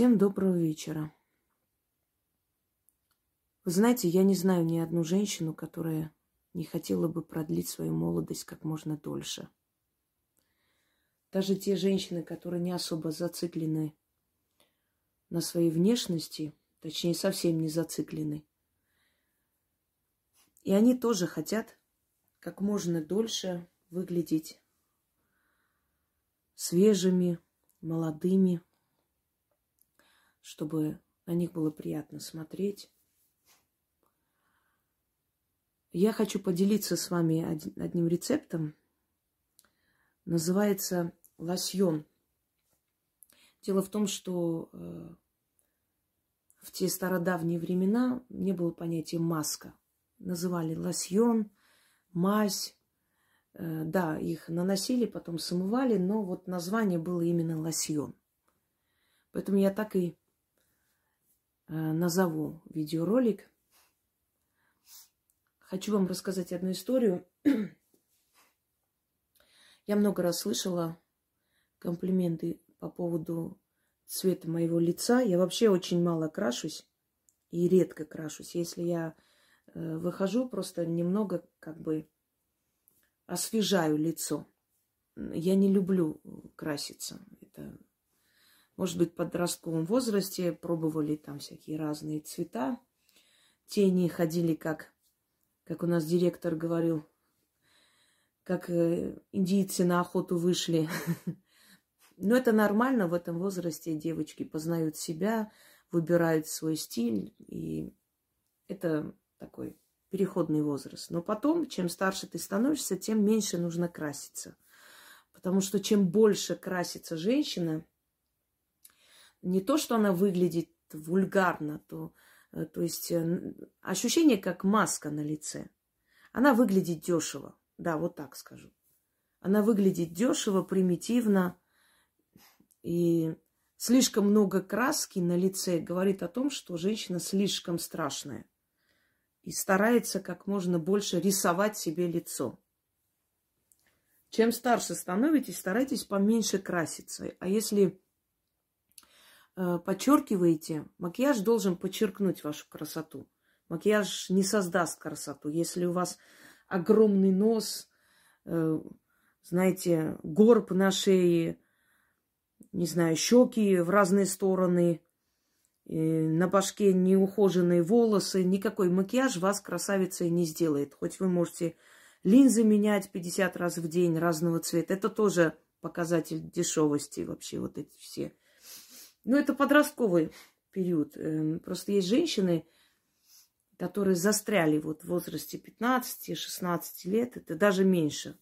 Всем доброго вечера. Вы знаете, я не знаю ни одну женщину, которая не хотела бы продлить свою молодость как можно дольше. Даже те женщины, которые не особо зациклены на своей внешности, точнее, совсем не зациклены, и они тоже хотят как можно дольше выглядеть свежими, молодыми, чтобы на них было приятно смотреть. Я хочу поделиться с вами одним рецептом. Называется лосьон. Дело в том, что э, в те стародавние времена не было понятия маска. Называли лосьон, мазь. Э, да, их наносили, потом смывали, но вот название было именно лосьон. Поэтому я так и назову видеоролик. Хочу вам рассказать одну историю. Я много раз слышала комплименты по поводу цвета моего лица. Я вообще очень мало крашусь и редко крашусь. Если я э, выхожу, просто немного как бы освежаю лицо. Я не люблю краситься. Это, может быть, в подростковом возрасте пробовали там всякие разные цвета. Тени ходили, как, как у нас директор говорил, как э, индийцы на охоту вышли. Но это нормально в этом возрасте. Девочки познают себя, выбирают свой стиль. И это такой переходный возраст. Но потом, чем старше ты становишься, тем меньше нужно краситься. Потому что чем больше красится женщина, не то, что она выглядит вульгарно, то, э, то есть э, ощущение как маска на лице. Она выглядит дешево. Да, вот так скажу. Она выглядит дешево, примитивно. И слишком много краски на лице говорит о том, что женщина слишком страшная. И старается как можно больше рисовать себе лицо. Чем старше становитесь, старайтесь поменьше краситься. А если подчеркиваете, макияж должен подчеркнуть вашу красоту. Макияж не создаст красоту. Если у вас огромный нос, э, знаете, горб на шее, не знаю, щеки в разные стороны, на башке неухоженные волосы, никакой макияж вас красавицей не сделает. Хоть вы можете линзы менять 50 раз в день разного цвета. Это тоже показатель дешевости вообще, вот эти все. Ну, это подростковый период. Эм, просто есть женщины, которые застряли вот в возрасте 15-16 лет, это даже меньше.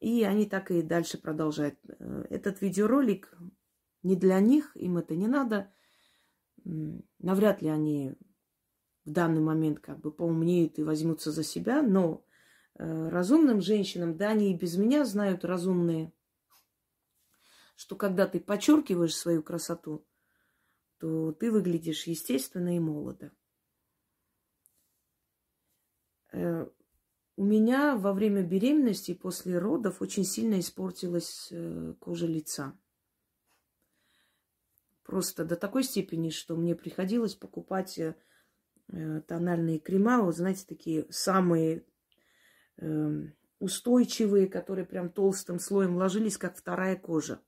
И они так и дальше продолжают. Э, этот видеоролик не для них, им это не надо. Навряд ли они в данный момент как бы поумнеют и возьмутся за себя, но э, разумным женщинам, да, они и без меня знают разумные, что когда ты подчеркиваешь свою красоту, то ты выглядишь естественно и молодо. Э, у меня во время беременности и после родов очень сильно испортилась э, кожа лица. Просто до такой степени, что мне приходилось покупать э, тональные крема, вот знаете, такие самые эм, устойчивые, которые прям толстым слоем ложились, как вторая кожа.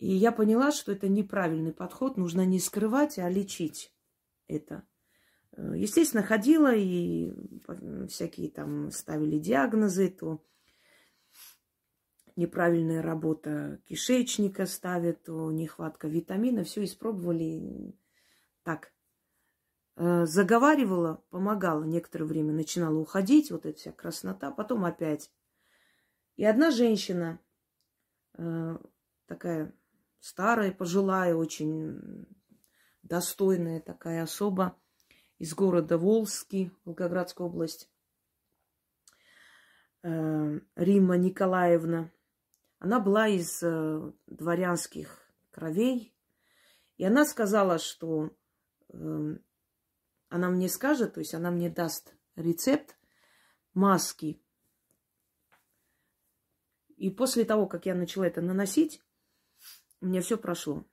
И я поняла, что это неправильный подход, нужно не скрывать, а лечить это. Э, естественно, ходила и всякие там ставили диагнозы, то неправильная работа кишечника ставят, то нехватка витамина. Все испробовали так. Э, заговаривала, помогала некоторое время, начинала уходить, вот эта вся краснота, потом опять. И одна женщина, э, такая старая, пожилая, очень достойная такая особа, из города Волжский, Волгоградская область, э, Римма Николаевна. Она была из э, дворянских кровей, и она сказала, что э, она мне скажет, то есть она мне даст рецепт маски. И после того, как я начала это наносить, у меня все прошло.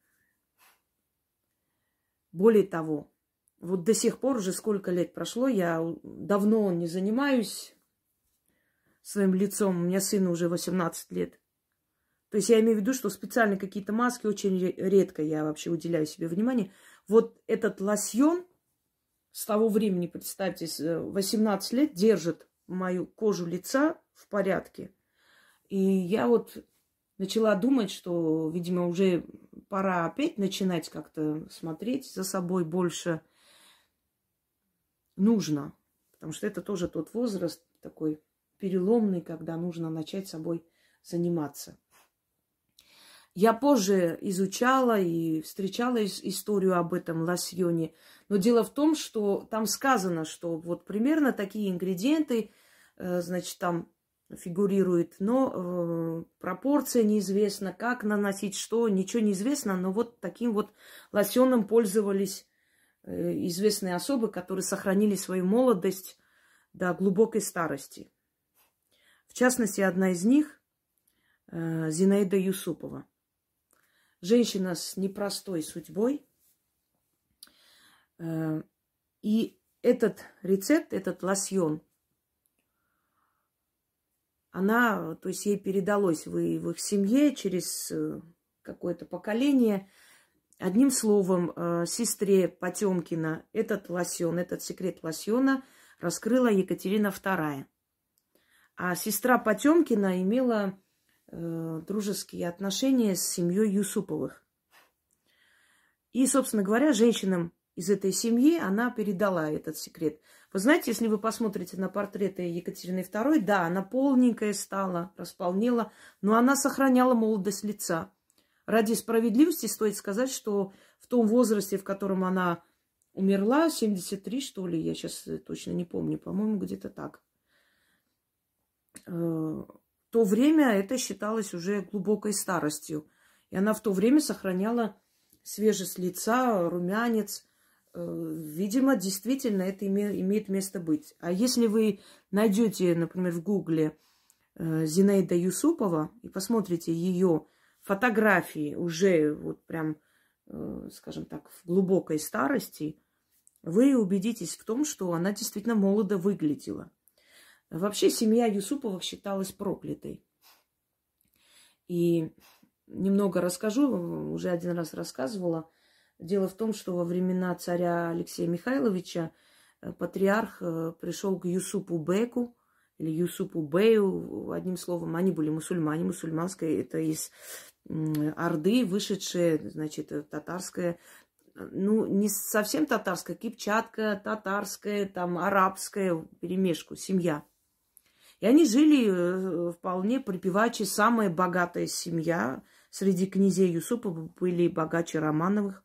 Более того, вот до сих пор уже сколько лет прошло, я давно не занимаюсь своим лицом. У меня сыну уже 18 лет. То есть я имею в виду, что специально какие-то маски очень редко я вообще уделяю себе внимание. Вот этот лосьон с того времени, представьте, 18 лет держит мою кожу лица в порядке. И я вот начала думать, что, видимо, уже пора опять начинать как-то смотреть за собой больше. Нужно. Потому что это тоже тот возраст такой переломный, когда нужно начать собой заниматься. Я позже изучала и встречала историю об этом лосьоне. Но дело в том, что там сказано, что вот примерно такие ингредиенты, э, значит, там фигурирует, но э, пропорция неизвестна, как наносить что, ничего неизвестно, но вот таким вот лосьоном пользовались э, известные особы, которые сохранили свою молодость до глубокой старости. В частности, одна из них э, Зинаида Юсупова – женщина с непростой судьбой. Э, и этот рецепт, этот лосьон, она, то есть ей передалось в, в их семье через э, какое-то поколение. Одним словом, э, сестре Потемкина этот лосьон, этот секрет лосьона раскрыла Екатерина II. А сестра Потемкина имела э, дружеские отношения с семьей Юсуповых. И, собственно говоря, женщинам из этой семьи она передала этот секрет. Вы знаете, если вы посмотрите на портреты Екатерины II, да, она полненькая стала, располнела, но она сохраняла молодость лица. Ради справедливости стоит сказать, что в том возрасте, в котором она умерла, 73, что ли, я сейчас точно не помню, по-моему, где-то так, э, то время это считалось уже глубокой старостью. И она в то время сохраняла свежесть лица, румянец. Видимо, действительно это имеет место быть. А если вы найдете, например, в Гугле э, Зинаида Юсупова и посмотрите ее фотографии уже вот прям, э, скажем так, в глубокой старости, вы убедитесь в том, что она действительно молодо выглядела. Вообще семья Юсуповых считалась проклятой. И немного расскажу, уже один раз рассказывала. Дело в том, что во времена царя Алексея Михайловича э, патриарх э, пришел к Юсупу Беку, или Юсупу Бею, одним словом, они были мусульмане, мусульманская, это из Орды, вышедшая, значит, татарская, ну, не совсем татарская, кипчатка, татарская, там, арабская, перемешку, семья – и они жили э, вполне припевачи, самая богатая семья. Среди князей Юсупов были богаче Романовых,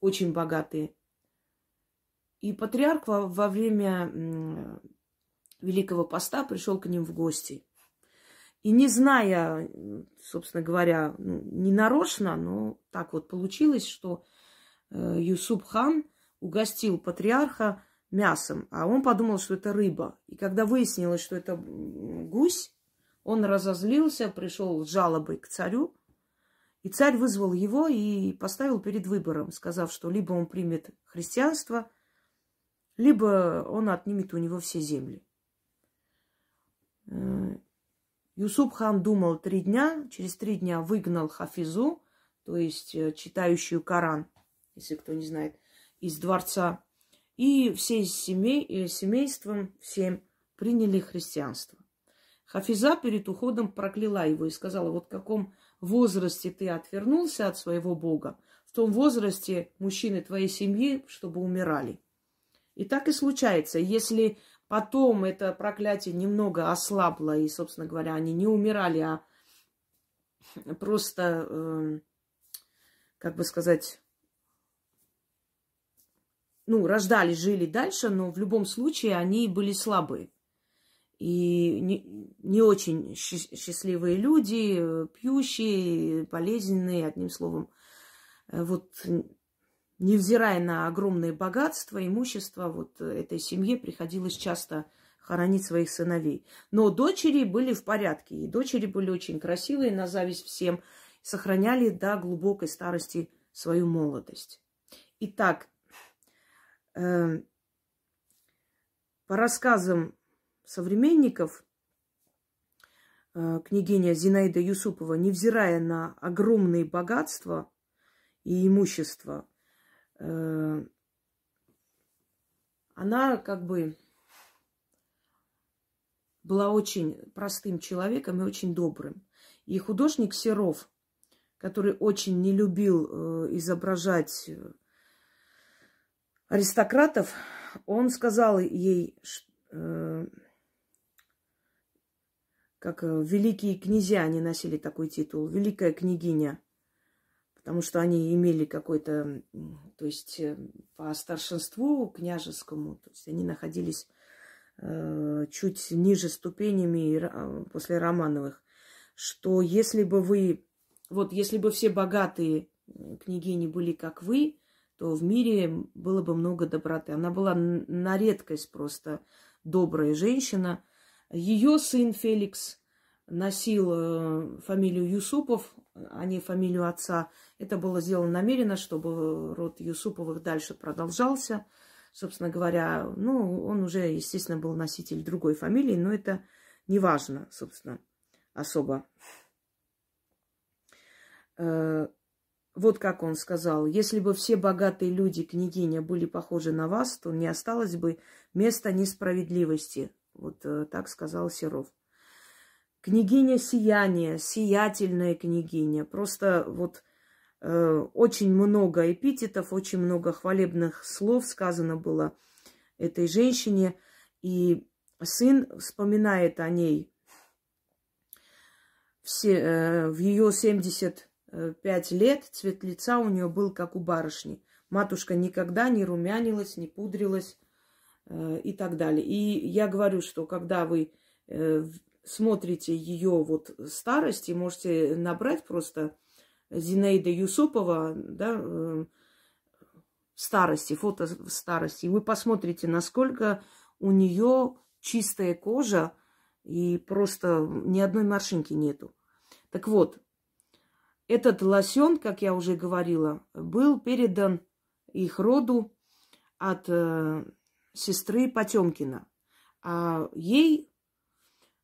очень богатые. И патриарх во, во время Великого Поста пришел к ним в гости. И не зная, собственно говоря, ну, не нарочно, но так вот получилось, что э, Юсуп хан угостил патриарха мясом, а он подумал, что это рыба. И когда выяснилось, что это гусь, он разозлился, пришел с жалобой к царю, и царь вызвал его и поставил перед выбором, сказав, что либо он примет христианство, либо он отнимет у него все земли. Э, Юсуп хан думал три дня, через три дня выгнал Хафизу, то есть э, читающую Коран, если кто не знает, из дворца и всей семей, э, семейством всем приняли христианство. Хафиза перед уходом прокляла его и сказала, вот в каком возрасте ты отвернулся от своего Бога, в том возрасте мужчины твоей семьи, чтобы умирали. И так и случается, если потом это проклятие немного ослабло, и, собственно говоря, они не умирали, а просто, э, как бы сказать, ну, рождались, жили дальше, но в любом случае они были слабые. И не, не очень счастливые люди, пьющие, болезненные, одним словом. Э, вот невзирая на огромное богатство, имущество, вот этой семье приходилось часто хоронить своих сыновей. Но дочери были в порядке, и дочери были очень красивые, на зависть всем. сохраняли до глубокой старости свою молодость. Итак, э, по рассказам современников, э, княгиня Зинаида Юсупова, невзирая на огромные богатства и имущество, э, она как бы была очень простым человеком и очень добрым. И художник Серов, который очень не любил э, изображать аристократов, он сказал ей, как э, великие князья, они носили такой титул, великая княгиня, потому что они имели какой-то, то есть э, по старшинству княжескому, то есть они находились э, чуть ниже ступенями после Романовых, что если бы вы, вот если бы все богатые княгини были как вы, то в мире было бы много доброты. Она была на редкость просто добрая женщина. Ее сын Феликс носил э, фамилию Юсупов, а не фамилию отца. Это было сделано намеренно, чтобы род Юсуповых дальше продолжался. Собственно говоря, ну, он уже, естественно, был носитель другой фамилии, но это не важно, собственно, особо. Э, вот как он сказал, если бы все богатые люди, княгиня, были похожи на вас, то не осталось бы места несправедливости. Вот э, так сказал Серов. Княгиня сияния, сиятельная княгиня. Просто вот э, очень много эпитетов, очень много хвалебных слов сказано было этой женщине. И сын вспоминает о ней все, э, в ее 70 Э, пять лет цвет лица у нее был как у барышни. Матушка никогда не румянилась, не пудрилась и так далее. И я говорю, что когда вы э, смотрите ее вот старости, можете набрать просто Зинаида Юсупова, да, э, старости, фото старости, и вы посмотрите, насколько у нее чистая кожа и просто ни одной морщинки нету. Так вот, этот лосен, как я уже говорила, был передан их роду от э, сестры Потемкина. А ей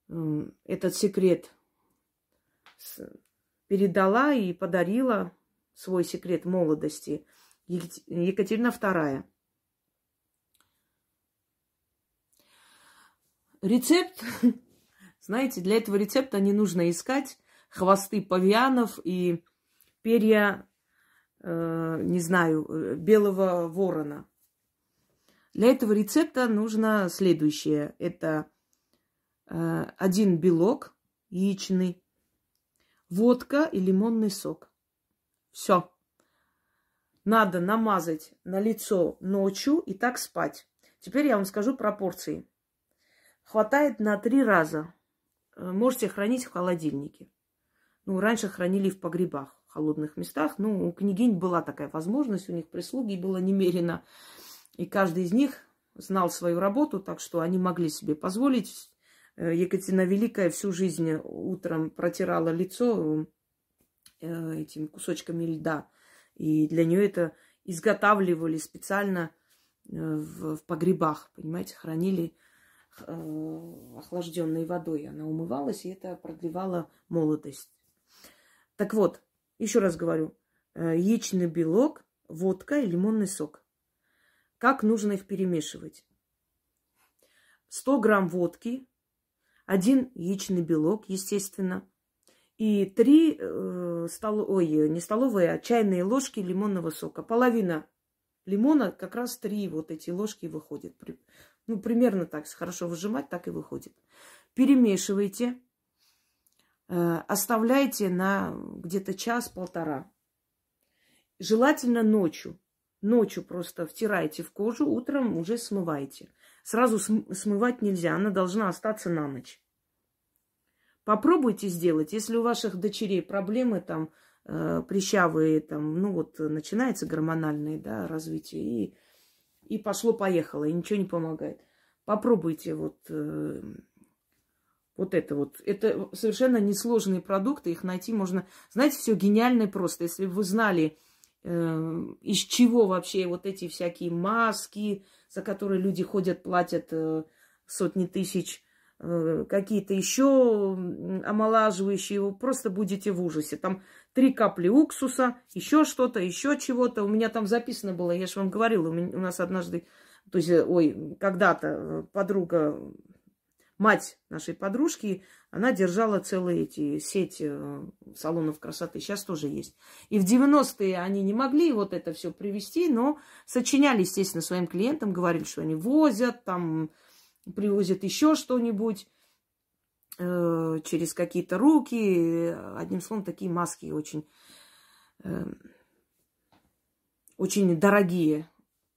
э, этот секрет передала и подарила свой секрет молодости Екатерина II. Рецепт, знаете, для этого рецепта не нужно искать хвосты павианов и перья, э, не знаю, белого ворона. Для этого рецепта нужно следующее. Это э, один белок яичный, водка и лимонный сок. Все. Надо намазать на лицо ночью и так спать. Теперь я вам скажу пропорции. Хватает на три раза. Э, можете хранить в холодильнике. Ну, раньше хранили в погребах, в холодных местах. Ну, у княгинь была такая возможность, у них прислуги было немерено. И каждый из них знал свою работу, так что они могли себе позволить. Э, Екатерина Великая всю жизнь утром протирала лицо э, этими кусочками льда. И для нее это изготавливали специально э, в, в погребах, понимаете, хранили охлажденной водой. Она умывалась, и это продлевало молодость. Так вот, еще раз говорю, яичный белок, водка и лимонный сок. Как нужно их перемешивать? 100 грамм водки, один яичный белок, естественно, и три э, стол... ой, не столовые, а чайные ложки лимонного сока. Половина лимона, как раз три вот эти ложки выходит. Ну, примерно так, хорошо выжимать, так и выходит. Перемешивайте. Э, оставляйте на где-то час-полтора. Желательно ночью. Ночью просто втирайте в кожу, утром уже смывайте. Сразу смывать нельзя, она должна остаться на ночь. Попробуйте сделать, если у ваших дочерей проблемы там э, прыщавые, там, ну вот начинается гормональное да, развитие, и, и пошло-поехало, и ничего не помогает. Попробуйте вот э, Вот это вот. Это совершенно несложные продукты, их найти можно. Знаете, все гениальное просто. Если бы вы знали, из чего вообще вот эти всякие маски, за которые люди ходят, платят э, сотни тысяч, э, какие-то еще омолаживающие, вы просто будете в ужасе. Там три капли уксуса, еще что-то, еще чего-то. У меня там записано было, я же вам говорила, у, меня, у нас однажды, то есть, ой, когда-то подруга мать нашей подружки, она держала целые эти сеть э, салонов красоты. Сейчас тоже есть. И в 90-е они не могли вот это все привести, но сочиняли, естественно, своим клиентам, говорили, что они возят, там привозят еще что-нибудь э, через какие-то руки. Одним словом, такие маски очень, э, очень дорогие.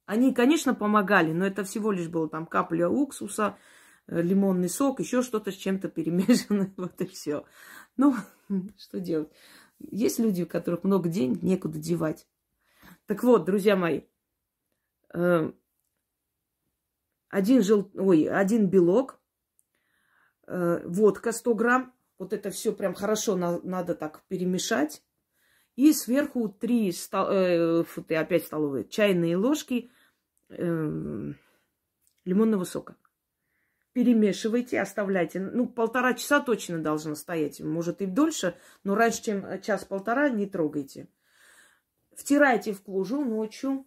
Они, конечно, помогали, но это всего лишь было там капля уксуса, Э, лимонный сок, еще что-то с чем-то перемешано, вот и все. Ну, что делать? Есть люди, у которых много денег, некуда девать. Так вот, друзья мои, э, один, жел... Ой, один белок, э, водка 100 грамм, вот это все прям хорошо на... надо так перемешать. И сверху три, стол... э, фу, опять столовые, чайные ложки э, лимонного сока перемешивайте, оставляйте. Ну, полтора часа точно должно стоять. Может и дольше, но раньше, чем час-полтора, не трогайте. Втирайте в кожу ночью.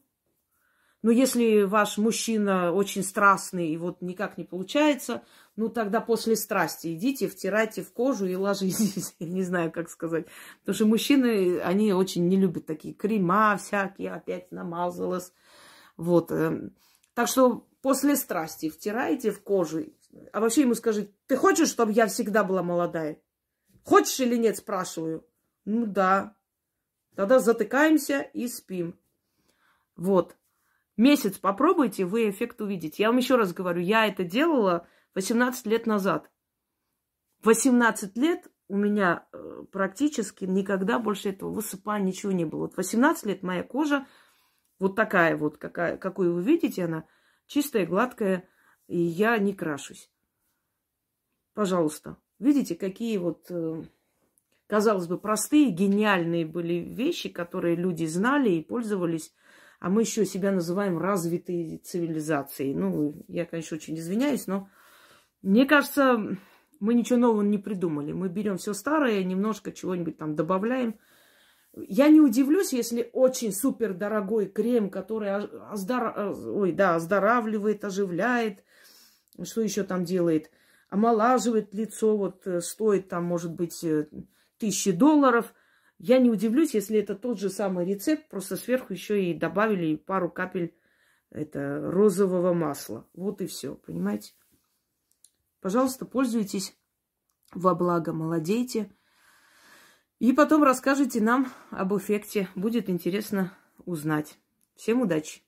Но если ваш мужчина очень страстный и вот никак не получается, ну тогда после страсти идите, втирайте в кожу и ложитесь. Я не знаю, как сказать. Потому что мужчины, они очень не любят такие крема всякие, опять намазалась. Вот. Эм. Так что после страсти втираете в кожу. А вообще ему скажи, ты хочешь, чтобы я всегда была молодая? Хочешь или нет, спрашиваю. Ну да. Тогда затыкаемся и спим. Вот. Месяц попробуйте, вы эффект увидите. Я вам еще раз говорю, я это делала 18 лет назад. 18 лет у меня э, практически никогда больше этого высыпания, ничего не было. Вот 18 лет моя кожа вот такая вот, какая, какую вы видите, она чистая, гладкая, и я не крашусь. Пожалуйста. Видите, какие вот, э, казалось бы, простые, гениальные были вещи, которые люди знали и пользовались, а мы еще себя называем развитой цивилизацией. Ну, я, конечно, очень извиняюсь, но мне кажется, мы ничего нового не придумали. Мы берем все старое, немножко чего-нибудь там добавляем – я не удивлюсь, если очень супер дорогой крем, который оздор... Ой, да, оздоравливает, оживляет, что еще там делает, омолаживает лицо, вот э, стоит там, может быть, э, тысячи долларов. Я не удивлюсь, если это тот же самый рецепт, просто сверху еще и добавили пару капель это розового масла. Вот и все, понимаете? Пожалуйста, пользуйтесь во благо, молодейте. И потом расскажите нам об эффекте. Будет интересно узнать. Всем удачи!